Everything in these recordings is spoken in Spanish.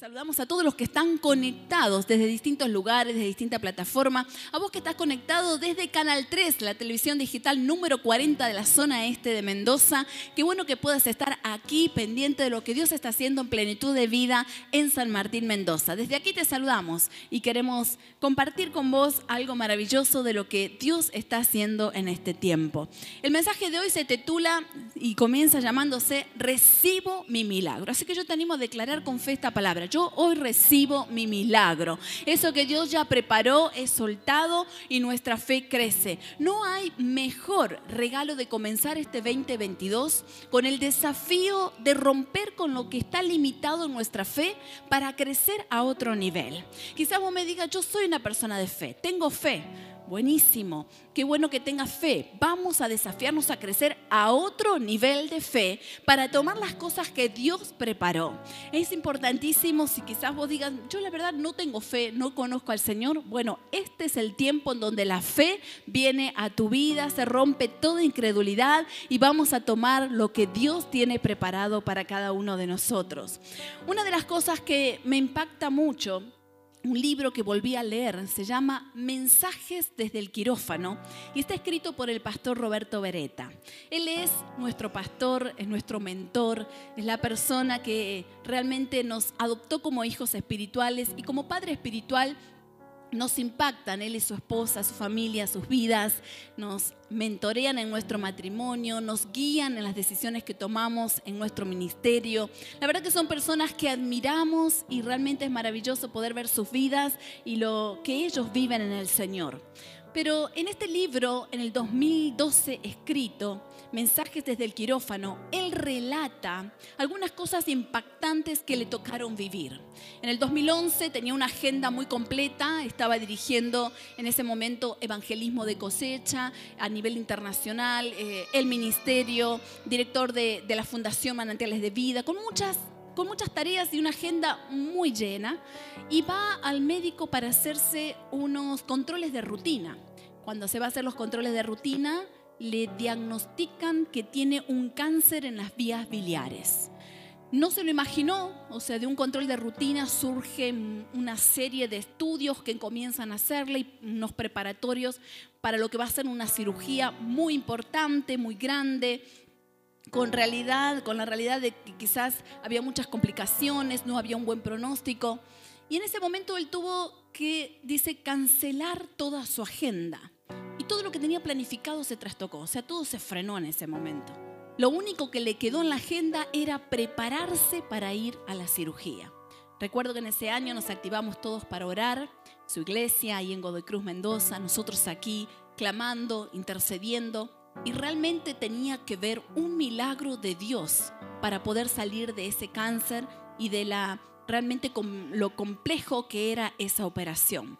Saludamos a todos los que están conectados desde distintos lugares, desde distintas plataformas. A vos que estás conectado desde Canal 3, la televisión digital número 40 de la zona este de Mendoza. Qué bueno que puedas estar aquí pendiente de lo que Dios está haciendo en plenitud de vida en San Martín, Mendoza. Desde aquí te saludamos y queremos compartir con vos algo maravilloso de lo que Dios está haciendo en este tiempo. El mensaje de hoy se titula y comienza llamándose Recibo mi milagro. Así que yo te animo a declarar con fe esta palabra yo hoy recibo mi milagro. Eso que Dios ya preparó es soltado y nuestra fe crece. No hay mejor regalo de comenzar este 2022 con el desafío de romper con lo que está limitado en nuestra fe para crecer a otro nivel. Quizás vos me digas, yo soy una persona de fe, tengo fe Buenísimo. Qué bueno que tengas fe. Vamos a desafiarnos a crecer a otro nivel de fe para tomar las cosas que Dios preparó. Es importantísimo si quizás vos digas, yo la verdad no tengo fe, no conozco al Señor. Bueno, este es el tiempo en donde la fe viene a tu vida, se rompe toda incredulidad y vamos a tomar lo que Dios tiene preparado para cada uno de nosotros. Una de las cosas que me impacta mucho un libro que volví a leer, se llama Mensajes desde el quirófano y está escrito por el pastor Roberto Beretta. Él es nuestro pastor, es nuestro mentor, es la persona que realmente nos adoptó como hijos espirituales y como padre espiritual nos impactan, él y su esposa, su familia, sus vidas, nos mentorean en nuestro matrimonio, nos guían en las decisiones que tomamos en nuestro ministerio. La verdad que son personas que admiramos y realmente es maravilloso poder ver sus vidas y lo que ellos viven en el Señor. Pero en este libro, en el 2012 escrito, Mensajes desde el quirófano, él relata algunas cosas impactantes que le tocaron vivir. En el 2011 tenía una agenda muy completa, estaba dirigiendo en ese momento evangelismo de cosecha a nivel internacional, eh, el ministerio, director de, de la Fundación Manantiales de Vida, con muchas con muchas tareas y una agenda muy llena y va al médico para hacerse unos controles de rutina. Cuando se va a hacer los controles de rutina, le diagnostican que tiene un cáncer en las vías biliares. No se lo imaginó, o sea, de un control de rutina surge una serie de estudios que comienzan a hacerle y unos preparatorios para lo que va a ser una cirugía muy importante, muy grande, con realidad, con la realidad de que quizás había muchas complicaciones, no había un buen pronóstico. Y en ese momento él tuvo que, dice, cancelar toda su agenda todo lo que tenía planificado se trastocó, o sea, todo se frenó en ese momento. Lo único que le quedó en la agenda era prepararse para ir a la cirugía. Recuerdo que en ese año nos activamos todos para orar, su iglesia ahí en Godoy Cruz, Mendoza, nosotros aquí clamando, intercediendo, y realmente tenía que ver un milagro de Dios para poder salir de ese cáncer y de la realmente lo complejo que era esa operación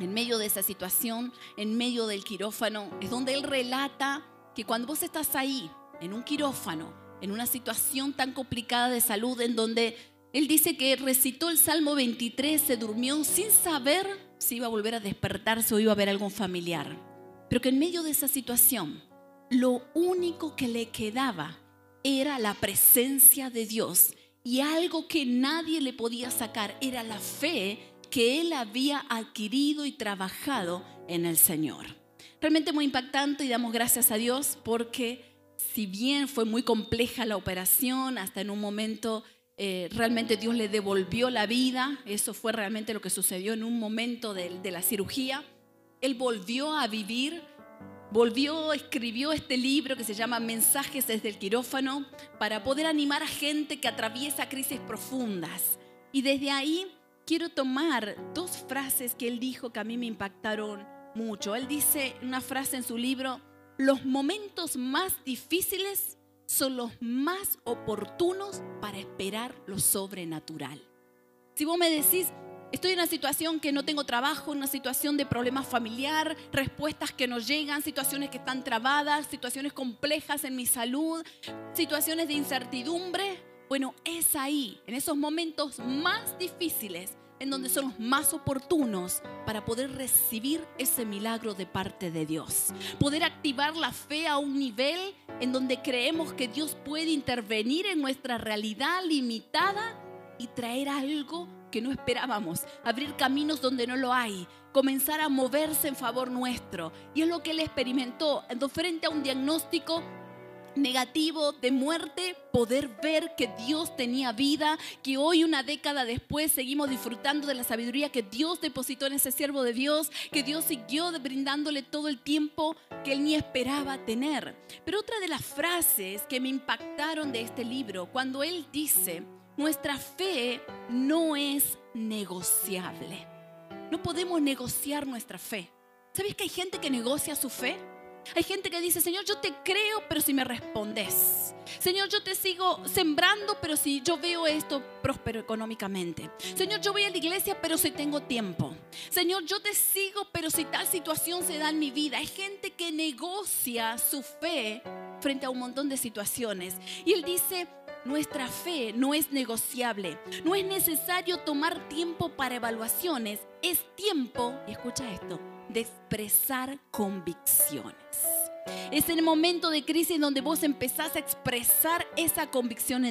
en medio de esa situación, en medio del quirófano, es donde él relata que cuando vos estás ahí, en un quirófano, en una situación tan complicada de salud, en donde él dice que recitó el Salmo 23, se durmió sin saber si iba a volver a despertarse o iba a ver algún familiar. Pero que en medio de esa situación, lo único que le quedaba era la presencia de Dios y algo que nadie le podía sacar era la fe que él había adquirido y trabajado en el Señor. Realmente muy impactante y damos gracias a Dios porque si bien fue muy compleja la operación, hasta en un momento eh, realmente Dios le devolvió la vida, eso fue realmente lo que sucedió en un momento de, de la cirugía, él volvió a vivir, volvió, escribió este libro que se llama Mensajes desde el quirófano para poder animar a gente que atraviesa crisis profundas. Y desde ahí quiero tomar dos frases que él dijo que a mí me impactaron mucho. Él dice una frase en su libro, los momentos más difíciles son los más oportunos para esperar lo sobrenatural. Si vos me decís, estoy en una situación que no tengo trabajo, una situación de problema familiar, respuestas que no llegan, situaciones que están trabadas, situaciones complejas en mi salud, situaciones de incertidumbre, bueno, es ahí, en esos momentos más difíciles, en donde son los más oportunos para poder recibir ese milagro de parte de Dios. Poder activar la fe a un nivel en donde creemos que Dios puede intervenir en nuestra realidad limitada y traer algo que no esperábamos, abrir caminos donde no lo hay, comenzar a moverse en favor nuestro. Y es lo que él experimentó frente a un diagnóstico negativo de muerte, poder ver que Dios tenía vida, que hoy una década después seguimos disfrutando de la sabiduría que Dios depositó en ese siervo de Dios, que Dios siguió brindándole todo el tiempo que él ni esperaba tener. Pero otra de las frases que me impactaron de este libro, cuando él dice, nuestra fe no es negociable. No podemos negociar nuestra fe. ¿Sabes que hay gente que negocia su fe? Hay gente que dice, Señor, yo te creo, pero si me respondes. Señor, yo te sigo sembrando, pero si yo veo esto próspero económicamente. Señor, yo voy a la iglesia, pero si tengo tiempo. Señor, yo te sigo, pero si tal situación se da en mi vida. Hay gente que negocia su fe frente a un montón de situaciones. Y él dice, nuestra fe no es negociable. No es necesario tomar tiempo para evaluaciones. Es tiempo, y escucha esto, de expresar convicciones. Es el momento de crisis donde vos empezás a expresar esa convicción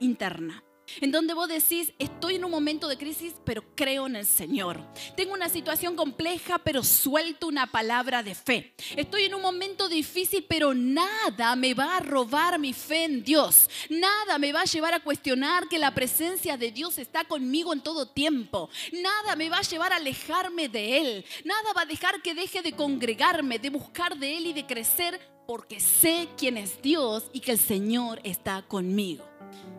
interna. En donde vos decís, estoy en un momento de crisis, pero creo en el Señor. Tengo una situación compleja, pero suelto una palabra de fe. Estoy en un momento difícil, pero nada me va a robar mi fe en Dios. Nada me va a llevar a cuestionar que la presencia de Dios está conmigo en todo tiempo. Nada me va a llevar a alejarme de Él. Nada va a dejar que deje de congregarme, de buscar de Él y de crecer, porque sé quién es Dios y que el Señor está conmigo.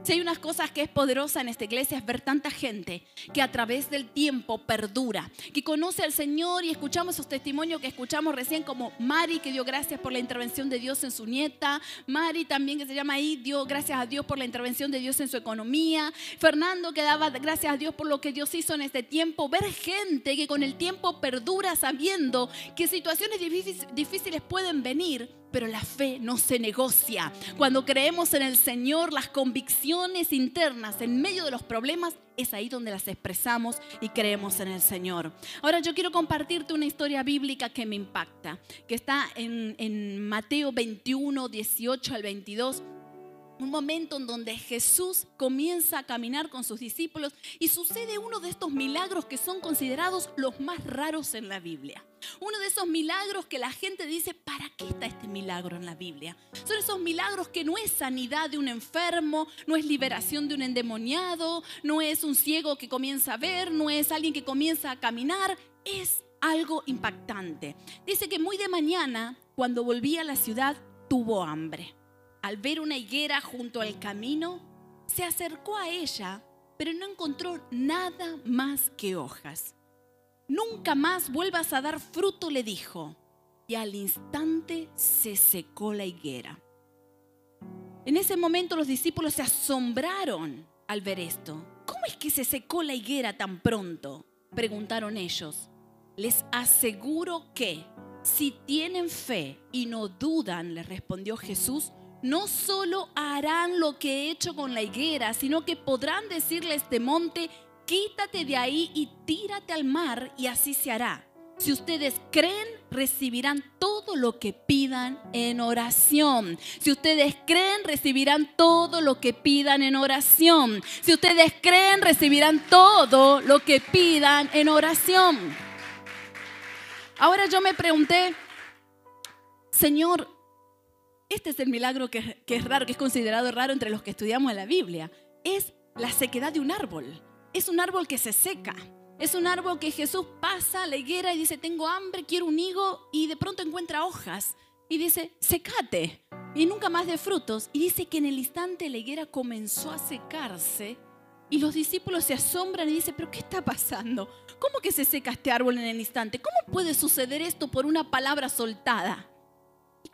Si hay unas cosas que es poderosa en esta iglesia es ver tanta gente que a través del tiempo perdura, que conoce al Señor y escuchamos esos testimonios que escuchamos recién como Mari que dio gracias por la intervención de Dios en su nieta, Mari también que se llama ahí, dio gracias a Dios por la intervención de Dios en su economía, Fernando que daba gracias a Dios por lo que Dios hizo en este tiempo, ver gente que con el tiempo perdura sabiendo que situaciones difíciles pueden venir pero la fe no se negocia. Cuando creemos en el Señor, las convicciones internas en medio de los problemas es ahí donde las expresamos y creemos en el Señor. Ahora yo quiero compartirte una historia bíblica que me impacta, que está en, en Mateo 21, 18 al 22 un momento en donde Jesús comienza a caminar con sus discípulos y sucede uno de estos milagros que son considerados los más raros en la Biblia. Uno de esos milagros que la gente dice, ¿para qué está este milagro en la Biblia? Son esos milagros que no es sanidad de un enfermo, no es liberación de un endemoniado, no es un ciego que comienza a ver, no es alguien que comienza a caminar, es algo impactante. Dice que muy de mañana, cuando volvía a la ciudad, tuvo hambre al ver una higuera junto al camino, se acercó a ella, pero no encontró nada más que hojas. Nunca más vuelvas a dar fruto, le dijo. Y al instante se secó la higuera. En ese momento los discípulos se asombraron al ver esto. ¿Cómo es que se secó la higuera tan pronto? Preguntaron ellos. Les aseguro que si tienen fe y no dudan, le respondió Jesús, no solo harán lo que he hecho con la higuera, sino que podrán decirle a este monte, quítate de ahí y tírate al mar y así se hará. Si ustedes creen, recibirán todo lo que pidan en oración. Si ustedes creen, recibirán todo lo que pidan en oración. Si ustedes creen, recibirán todo lo que pidan en oración. Ahora yo me pregunté, Señor, este es el milagro que, es raro, que es considerado raro entre los que estudiamos en la Biblia. Es la sequedad de un árbol. Es un árbol que se seca. Es un árbol que Jesús pasa a la higuera y dice, tengo hambre, quiero un higo, y de pronto encuentra hojas y dice, secate, y nunca más de frutos. Y dice que en el instante la higuera comenzó a secarse y los discípulos se asombran y dicen, pero ¿qué está pasando? ¿Cómo que se seca este árbol en el instante? ¿Cómo puede suceder esto por una palabra soltada?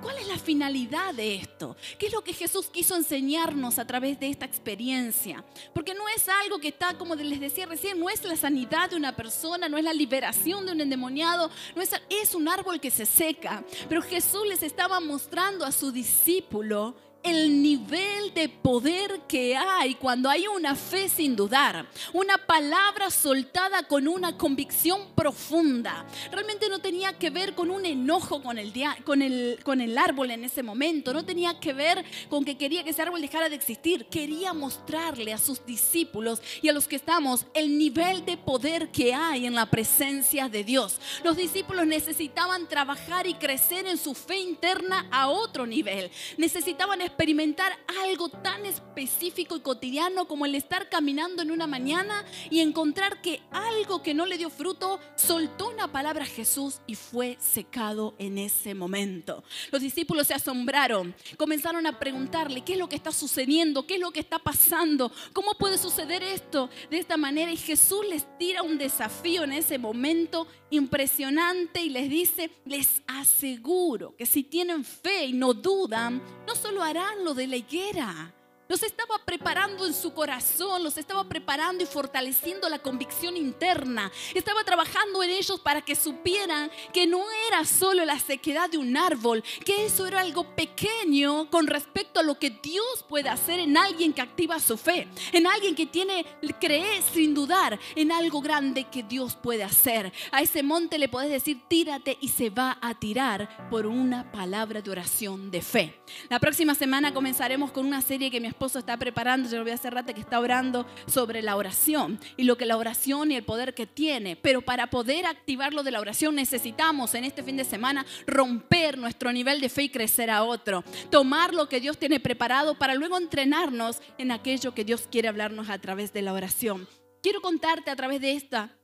¿Cuál es la finalidad de esto? ¿Qué es lo que Jesús quiso enseñarnos a través de esta experiencia? Porque no es algo que está, como les decía recién, no es la sanidad de una persona, no es la liberación de un endemoniado, no es, es un árbol que se seca. Pero Jesús les estaba mostrando a su discípulo el nivel de poder que hay cuando hay una fe sin dudar, una palabra soltada con una convicción profunda. Realmente no tenía que ver con un enojo con el, con el, con el árbol en ese momento, no tenía que ver con que quería que ese árbol dejara de existir, quería mostrarle a sus discípulos y a los que estamos el nivel de poder que hay en la presencia de Dios. Los discípulos necesitaban trabajar y crecer en su fe interna a otro nivel. Necesitaban experimentar algo tan específico y cotidiano como el estar caminando en una mañana y encontrar que algo que no le dio fruto soltó una palabra a Jesús y fue secado en ese momento. Los discípulos se asombraron, comenzaron a preguntarle qué es lo que está sucediendo, qué es lo que está pasando, cómo puede suceder esto de esta manera y Jesús les tira un desafío en ese momento impresionante y les dice, les aseguro que si tienen fe y no dudan, no solo harán lo de la higuera, los estaba preparando en su corazón, los estaba preparando y fortaleciendo la convicción interna. Estaba trabajando en ellos para que supieran que no era solo la sequedad de un árbol, que eso era algo pequeño con respecto a lo que Dios puede hacer en alguien que activa su fe, en alguien que tiene, cree sin dudar en algo grande que Dios puede hacer. A ese monte le puedes decir, tírate y se va a tirar por una palabra de oración de fe. La próxima semana comenzaremos con una serie que mi está preparando, yo lo voy a hacer rato que está orando sobre la oración y lo que la oración y el poder que tiene. Pero para poder activarlo de la oración necesitamos en este fin de semana romper nuestro nivel de fe y crecer a otro. Tomar lo que Dios tiene preparado para luego entrenarnos en aquello que Dios quiere hablarnos a través de la oración. Quiero contarte a través de esta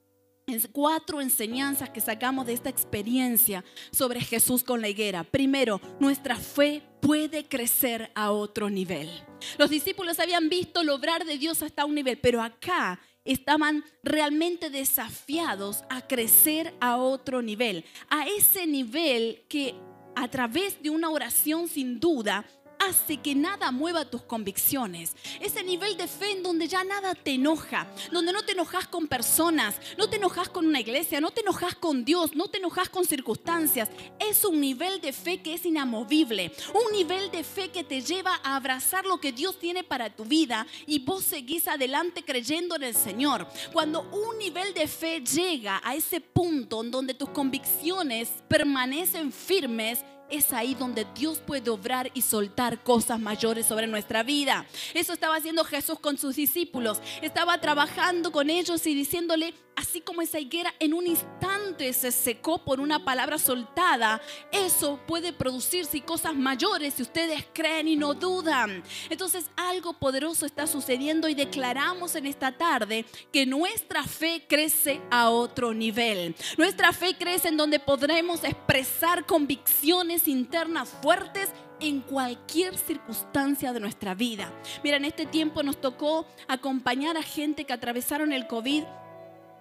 cuatro enseñanzas que sacamos de esta experiencia sobre Jesús con la higuera. Primero, nuestra fe puede crecer a otro nivel. Los discípulos habían visto lograr de Dios hasta un nivel, pero acá estaban realmente desafiados a crecer a otro nivel, a ese nivel que a través de una oración sin duda hace que nada mueva tus convicciones. Ese nivel de fe en donde ya nada te enoja, donde no te enojas con personas, no te enojas con una iglesia, no te enojas con Dios, no te enojas con circunstancias. Es un nivel de fe que es inamovible, un nivel de fe que te lleva a abrazar lo que Dios tiene para tu vida y vos seguís adelante creyendo en el Señor. Cuando un nivel de fe llega a ese punto en donde tus convicciones permanecen firmes, es ahí donde Dios puede obrar y soltar cosas mayores sobre nuestra vida. Eso estaba haciendo Jesús con sus discípulos. Estaba trabajando con ellos y diciéndole, así como esa higuera en un instante se secó por una palabra soltada, eso puede producirse cosas mayores si ustedes creen y no dudan. Entonces algo poderoso está sucediendo y declaramos en esta tarde que nuestra fe crece a otro nivel. Nuestra fe crece en donde podremos expresar convicciones internas fuertes en cualquier circunstancia de nuestra vida. Mira, en este tiempo nos tocó acompañar a gente que atravesaron el COVID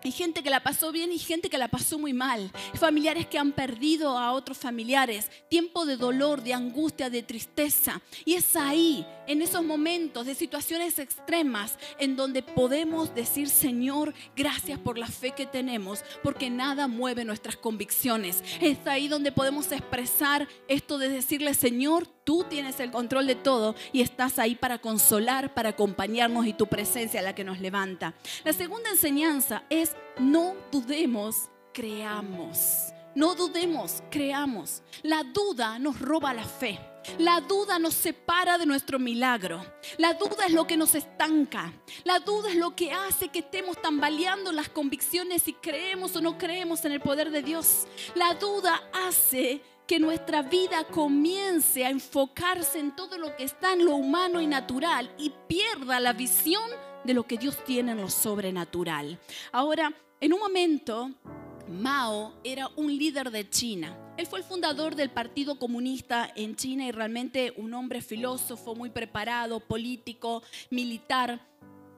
hay gente que la pasó bien y gente que la pasó muy mal. Familiares que han perdido a otros familiares. Tiempo de dolor, de angustia, de tristeza. Y es ahí, en esos momentos de situaciones extremas, en donde podemos decir, Señor, gracias por la fe que tenemos, porque nada mueve nuestras convicciones. Es ahí donde podemos expresar esto de decirle, Señor, tú tienes el control de todo y estás ahí para consolar, para acompañarnos y tu presencia la que nos levanta. La segunda enseñanza es no dudemos, creamos. No dudemos, creamos. La duda nos roba la fe. La duda nos separa de nuestro milagro. La duda es lo que nos estanca. La duda es lo que hace que estemos tambaleando las convicciones si creemos o no creemos en el poder de Dios. La duda hace que nuestra vida comience a enfocarse en todo lo que está en lo humano y natural y pierda la visión de lo que Dios tiene en lo sobrenatural. Ahora, en un momento, Mao era un líder de China. Él fue el fundador del Partido Comunista en China y realmente un hombre filósofo, muy preparado, político, militar.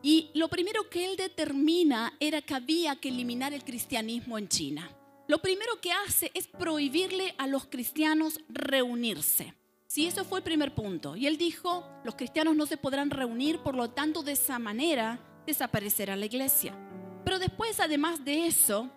Y lo primero que él determina era que había que eliminar el cristianismo en China lo primero que hace es prohibirle a los cristianos reunirse. Si eso fue el primer punto. Y él dijo, los cristianos no se podrán reunir, por lo tanto de esa manera desaparecerá la iglesia. Pero después, además de eso,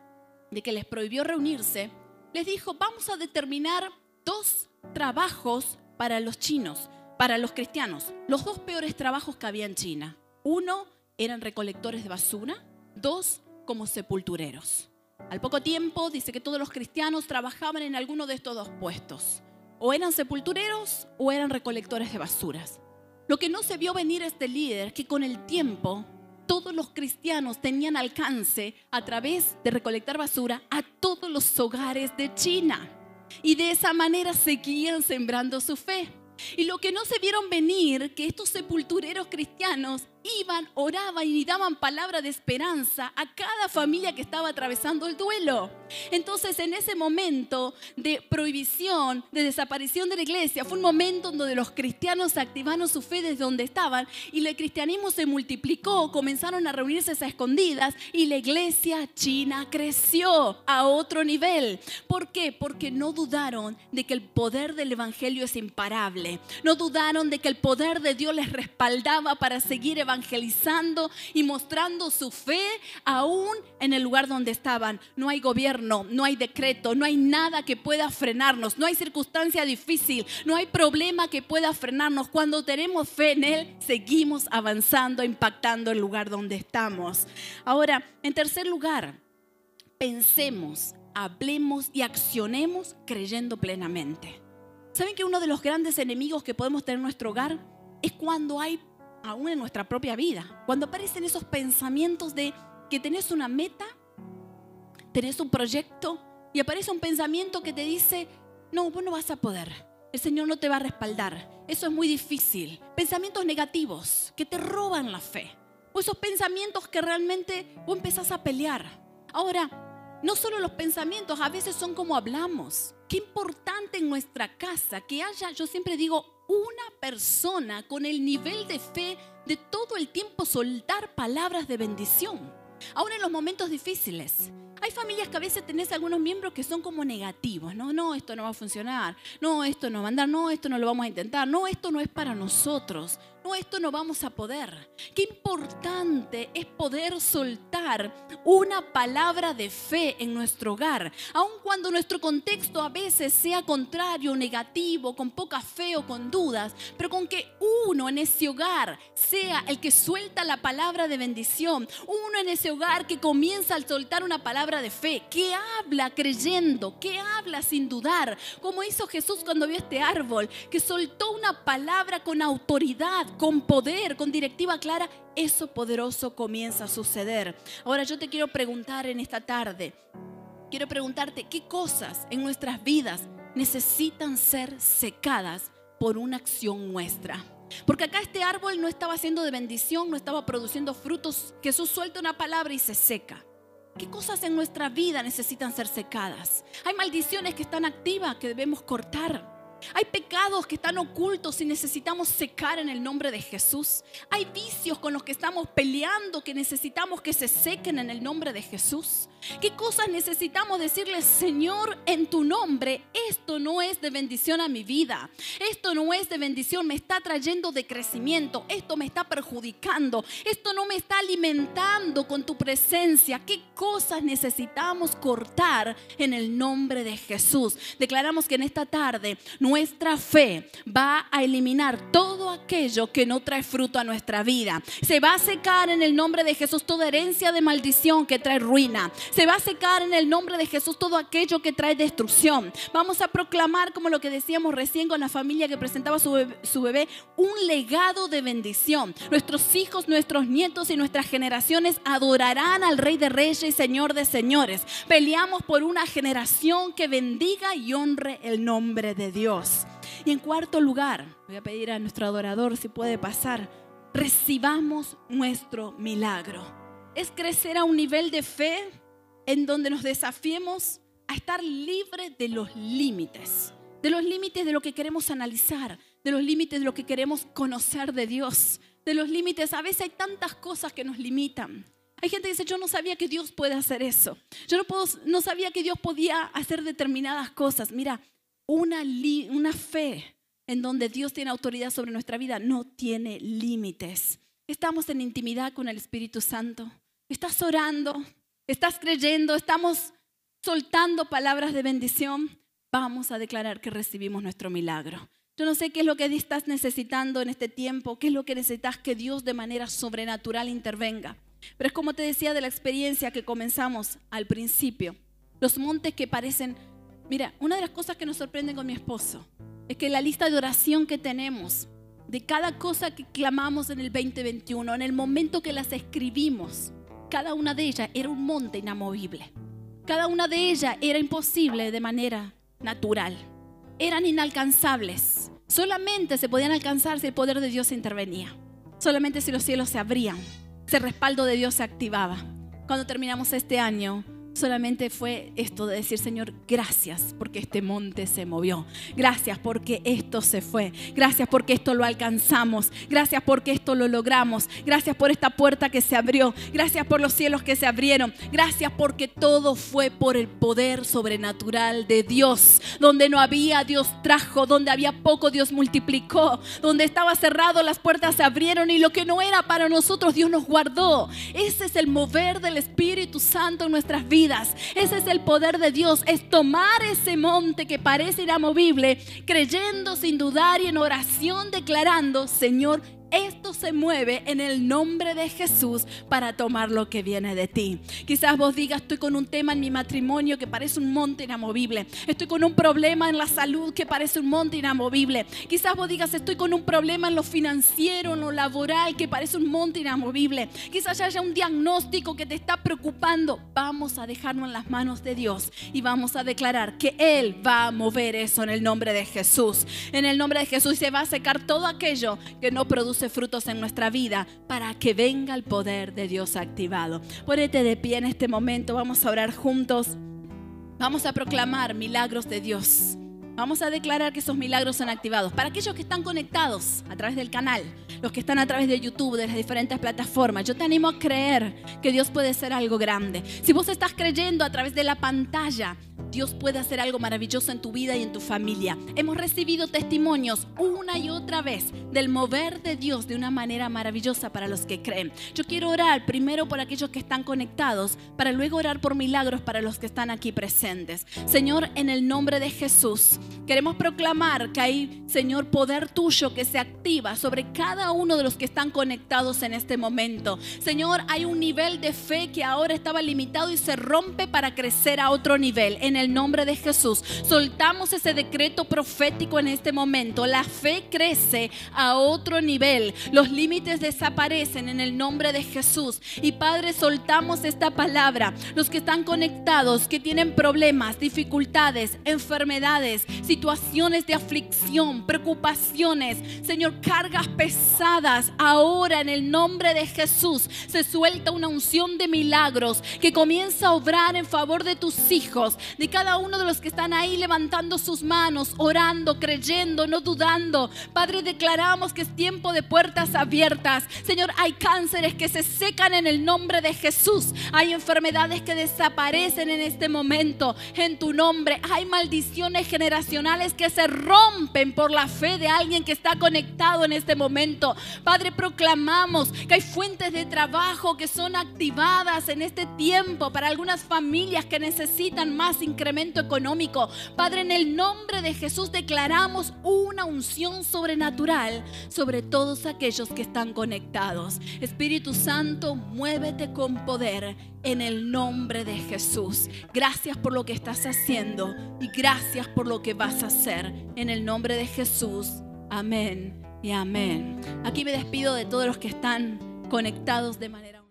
de que les prohibió reunirse, les dijo, vamos a determinar dos trabajos para los chinos para los cristianos, los dos peores trabajos que había en China. Uno, eran recolectores de basura. Dos, como sepultureros. Al poco tiempo dice que todos los cristianos trabajaban en alguno de estos dos puestos. O eran sepultureros o eran recolectores de basuras. Lo que no se vio venir este líder, que con el tiempo todos los cristianos tenían alcance a través de recolectar basura a todos los hogares de China. Y de esa manera seguían sembrando su fe. Y lo que no se vieron venir, que estos sepultureros cristianos iban, oraban y daban palabra de esperanza a cada familia que estaba atravesando el duelo. Entonces, en ese momento de prohibición, de desaparición de la iglesia, fue un momento donde los cristianos activaron su fe desde donde estaban y el cristianismo se multiplicó, comenzaron a reunirse a escondidas y la iglesia china creció a otro nivel. ¿Por qué? Porque no dudaron de que el poder del evangelio es imparable. No dudaron de que el poder de Dios les respaldaba para seguir evangelizando evangelizando y mostrando su fe aún en el lugar donde estaban. No hay gobierno, no hay decreto, no hay nada que pueda frenarnos, no hay circunstancia difícil, no hay problema que pueda frenarnos. Cuando tenemos fe en Él, seguimos avanzando, impactando el lugar donde estamos. Ahora, en tercer lugar, pensemos, hablemos y accionemos creyendo plenamente. ¿Saben que uno de los grandes enemigos que podemos tener en nuestro hogar es cuando hay aún en nuestra propia vida. Cuando aparecen esos pensamientos de que tenés una meta, tenés un proyecto y aparece un pensamiento que te dice, no, vos no vas a poder. El Señor no te va a respaldar. Eso es muy difícil. Pensamientos negativos que te roban la fe. O esos pensamientos que realmente vos empezás a pelear. Ahora, no solo los pensamientos, a veces son como hablamos. Qué importante en nuestra casa que haya, yo siempre digo, una persona con el nivel de fe de todo el tiempo soltar palabras de bendición, aún en los momentos difíciles. Hay familias que a veces tenés algunos miembros que son como negativos, no, no, esto no va a funcionar, no, esto no va a andar, no, esto no lo vamos a intentar, no, esto no es para nosotros, no, esto no vamos a poder. Qué importante es poder soltar una palabra de fe en nuestro hogar, aun cuando nuestro contexto a veces sea contrario, negativo, con poca fe o con dudas, pero con que uno en ese hogar sea el que suelta la palabra de bendición, uno en ese hogar que comienza a soltar una palabra de fe, que habla creyendo, que habla sin dudar, como hizo Jesús cuando vio este árbol, que soltó una palabra con autoridad, con poder, con directiva clara, eso poderoso comienza a suceder. Ahora yo te quiero preguntar en esta tarde, quiero preguntarte qué cosas en nuestras vidas necesitan ser secadas por una acción nuestra. Porque acá este árbol no estaba haciendo de bendición, no estaba produciendo frutos. Jesús suelta una palabra y se seca. ¿Qué cosas en nuestra vida necesitan ser secadas? Hay maldiciones que están activas que debemos cortar. Hay pecados que están ocultos y necesitamos secar en el nombre de Jesús. Hay vicios con los que estamos peleando que necesitamos que se sequen en el nombre de Jesús. ¿Qué cosas necesitamos decirle, Señor, en tu nombre? Esto no es de bendición a mi vida. Esto no es de bendición, me está trayendo de crecimiento. Esto me está perjudicando. Esto no me está alimentando con tu presencia. ¿Qué cosas necesitamos cortar en el nombre de Jesús? Declaramos que en esta tarde nuestra fe va a eliminar todo aquello que no trae fruto a nuestra vida. Se va a secar en el nombre de Jesús toda herencia de maldición que trae ruina. Se va a secar en el nombre de Jesús todo aquello que trae destrucción. Vamos a proclamar, como lo que decíamos recién con la familia que presentaba su bebé, su bebé un legado de bendición. Nuestros hijos, nuestros nietos y nuestras generaciones adorarán al Rey de Reyes y Señor de Señores. Peleamos por una generación que bendiga y honre el nombre de Dios. Y en cuarto lugar, voy a pedir a nuestro adorador si puede pasar, recibamos nuestro milagro. Es crecer a un nivel de fe en donde nos desafiemos a estar libre de los límites, de los límites de lo que queremos analizar, de los límites de lo que queremos conocer de Dios, de los límites. A veces hay tantas cosas que nos limitan. Hay gente que dice, yo no sabía que Dios puede hacer eso. Yo no, sabía que Dios podía hacer determinadas cosas. Mira, una, fe en donde Dios tiene autoridad sobre nuestra vida no tiene límites. Estamos en intimidad con el Espíritu Santo. Estás orando, estás creyendo, estamos soltando palabras de bendición. Vamos a declarar que recibimos nuestro milagro. Yo no sé qué es lo que estás necesitando en este tiempo, qué es lo que necesitas que Dios de manera sobrenatural intervenga. Pero es como te decía de la experiencia que comenzamos al principio. Los montes que parecen... Mira, una de las cosas que nos sorprende con mi esposo es que la lista de oración que tenemos, de cada cosa que clamamos en el 2021, en el momento que las escribimos, cada una de ellas era un monte inamovible. Cada una de ellas era imposible de manera natural. Eran inalcanzables. Solamente se podían alcanzar si el poder de Dios intervenía. Solamente si los cielos se abrían. Ese respaldo de Dios se activaba. Cuando terminamos este año, solamente fue esto de decir, Señor, gracias porque este monte se movió. Gracias porque esto se fue. Gracias porque esto lo alcanzamos. Gracias porque esto lo logramos. Gracias por esta puerta que se abrió. Gracias por los cielos que se abrieron. Gracias porque todo fue por el poder sobrenatural de Dios. Donde no había, Dios trajo. Donde había poco, Dios multiplicó. Donde estaba cerrado, las puertas se abrieron. Y lo que no era para nosotros, Dios nos guardó. Ese es el mover del Espíritu Santo en nuestras vidas ese es el poder de Dios, es tomar ese monte que parece inamovible, creyendo sin dudar y en oración declarando, Señor, esto se mueve en el nombre de Jesús para tomar lo que viene de ti. Quizás vos digas, estoy con un tema en mi matrimonio que parece un monte inamovible. Estoy con un problema en la salud que parece un monte inamovible. Quizás vos digas, estoy con un problema en lo financiero, en lo laboral que parece un monte inamovible. Quizás haya un diagnóstico que te está preocupando. Vamos a dejarlo en las manos de Dios y vamos a declarar que Él va a mover eso en el nombre de Jesús. En el nombre de Jesús se va a secar todo aquello que no produce frutos en nuestra vida para que venga el poder de Dios activado. Ponete de pie en este momento, vamos a orar juntos, vamos a proclamar milagros de Dios. Vamos a declarar que esos milagros son activados. Para aquellos que están conectados a través del canal, los que están a través de YouTube, de las diferentes plataformas, yo te animo a creer que Dios puede ser algo grande. Si vos estás creyendo a través de la pantalla, Dios puede hacer algo maravilloso en tu vida y en tu familia. Hemos recibido testimonios una y otra vez del mover de Dios de una manera maravillosa para los que creen. Yo quiero orar primero por aquellos que están conectados, para luego orar por milagros para los que están aquí presentes. Señor, en el nombre de Jesús, queremos proclamar que hay, Señor, poder tuyo que se activa sobre cada uno de los que están conectados en este momento. Señor, hay un nivel de fe que ahora estaba limitado y se rompe para crecer a otro nivel. En el nombre de Jesús, soltamos ese decreto profético en este momento. La fe crece a otro nivel. Los límites desaparecen en el nombre de Jesús. Y Padre, soltamos esta palabra. Los que están conectados, que tienen problemas, dificultades, enfermedades, situaciones de aflicción, preocupaciones, Señor, cargas pesadas, ahora en el nombre de Jesús se suelta una unción de milagros que comienza a obrar en favor de tus hijos, de cada uno de los que están ahí levantando sus manos, orando, creyendo, no dudando. Padre, declaramos que es tiempo de puertas abiertas. Señor, hay cánceres que se secan en el nombre de Jesús. Hay enfermedades que desaparecen en este momento en tu nombre. Hay maldiciones que se rompen por la fe de alguien que está conectado en este momento. Padre, proclamamos que hay fuentes de trabajo que son activadas en este tiempo para algunas familias que necesitan más incremento económico. Padre, en el nombre de Jesús declaramos una unción sobrenatural sobre todos aquellos que están conectados. Espíritu Santo, muévete con poder en el nombre de Jesús. Gracias por lo que estás haciendo y gracias por lo que vas a hacer en el nombre de Jesús. Amén y amén. Aquí me despido de todos los que están conectados de manera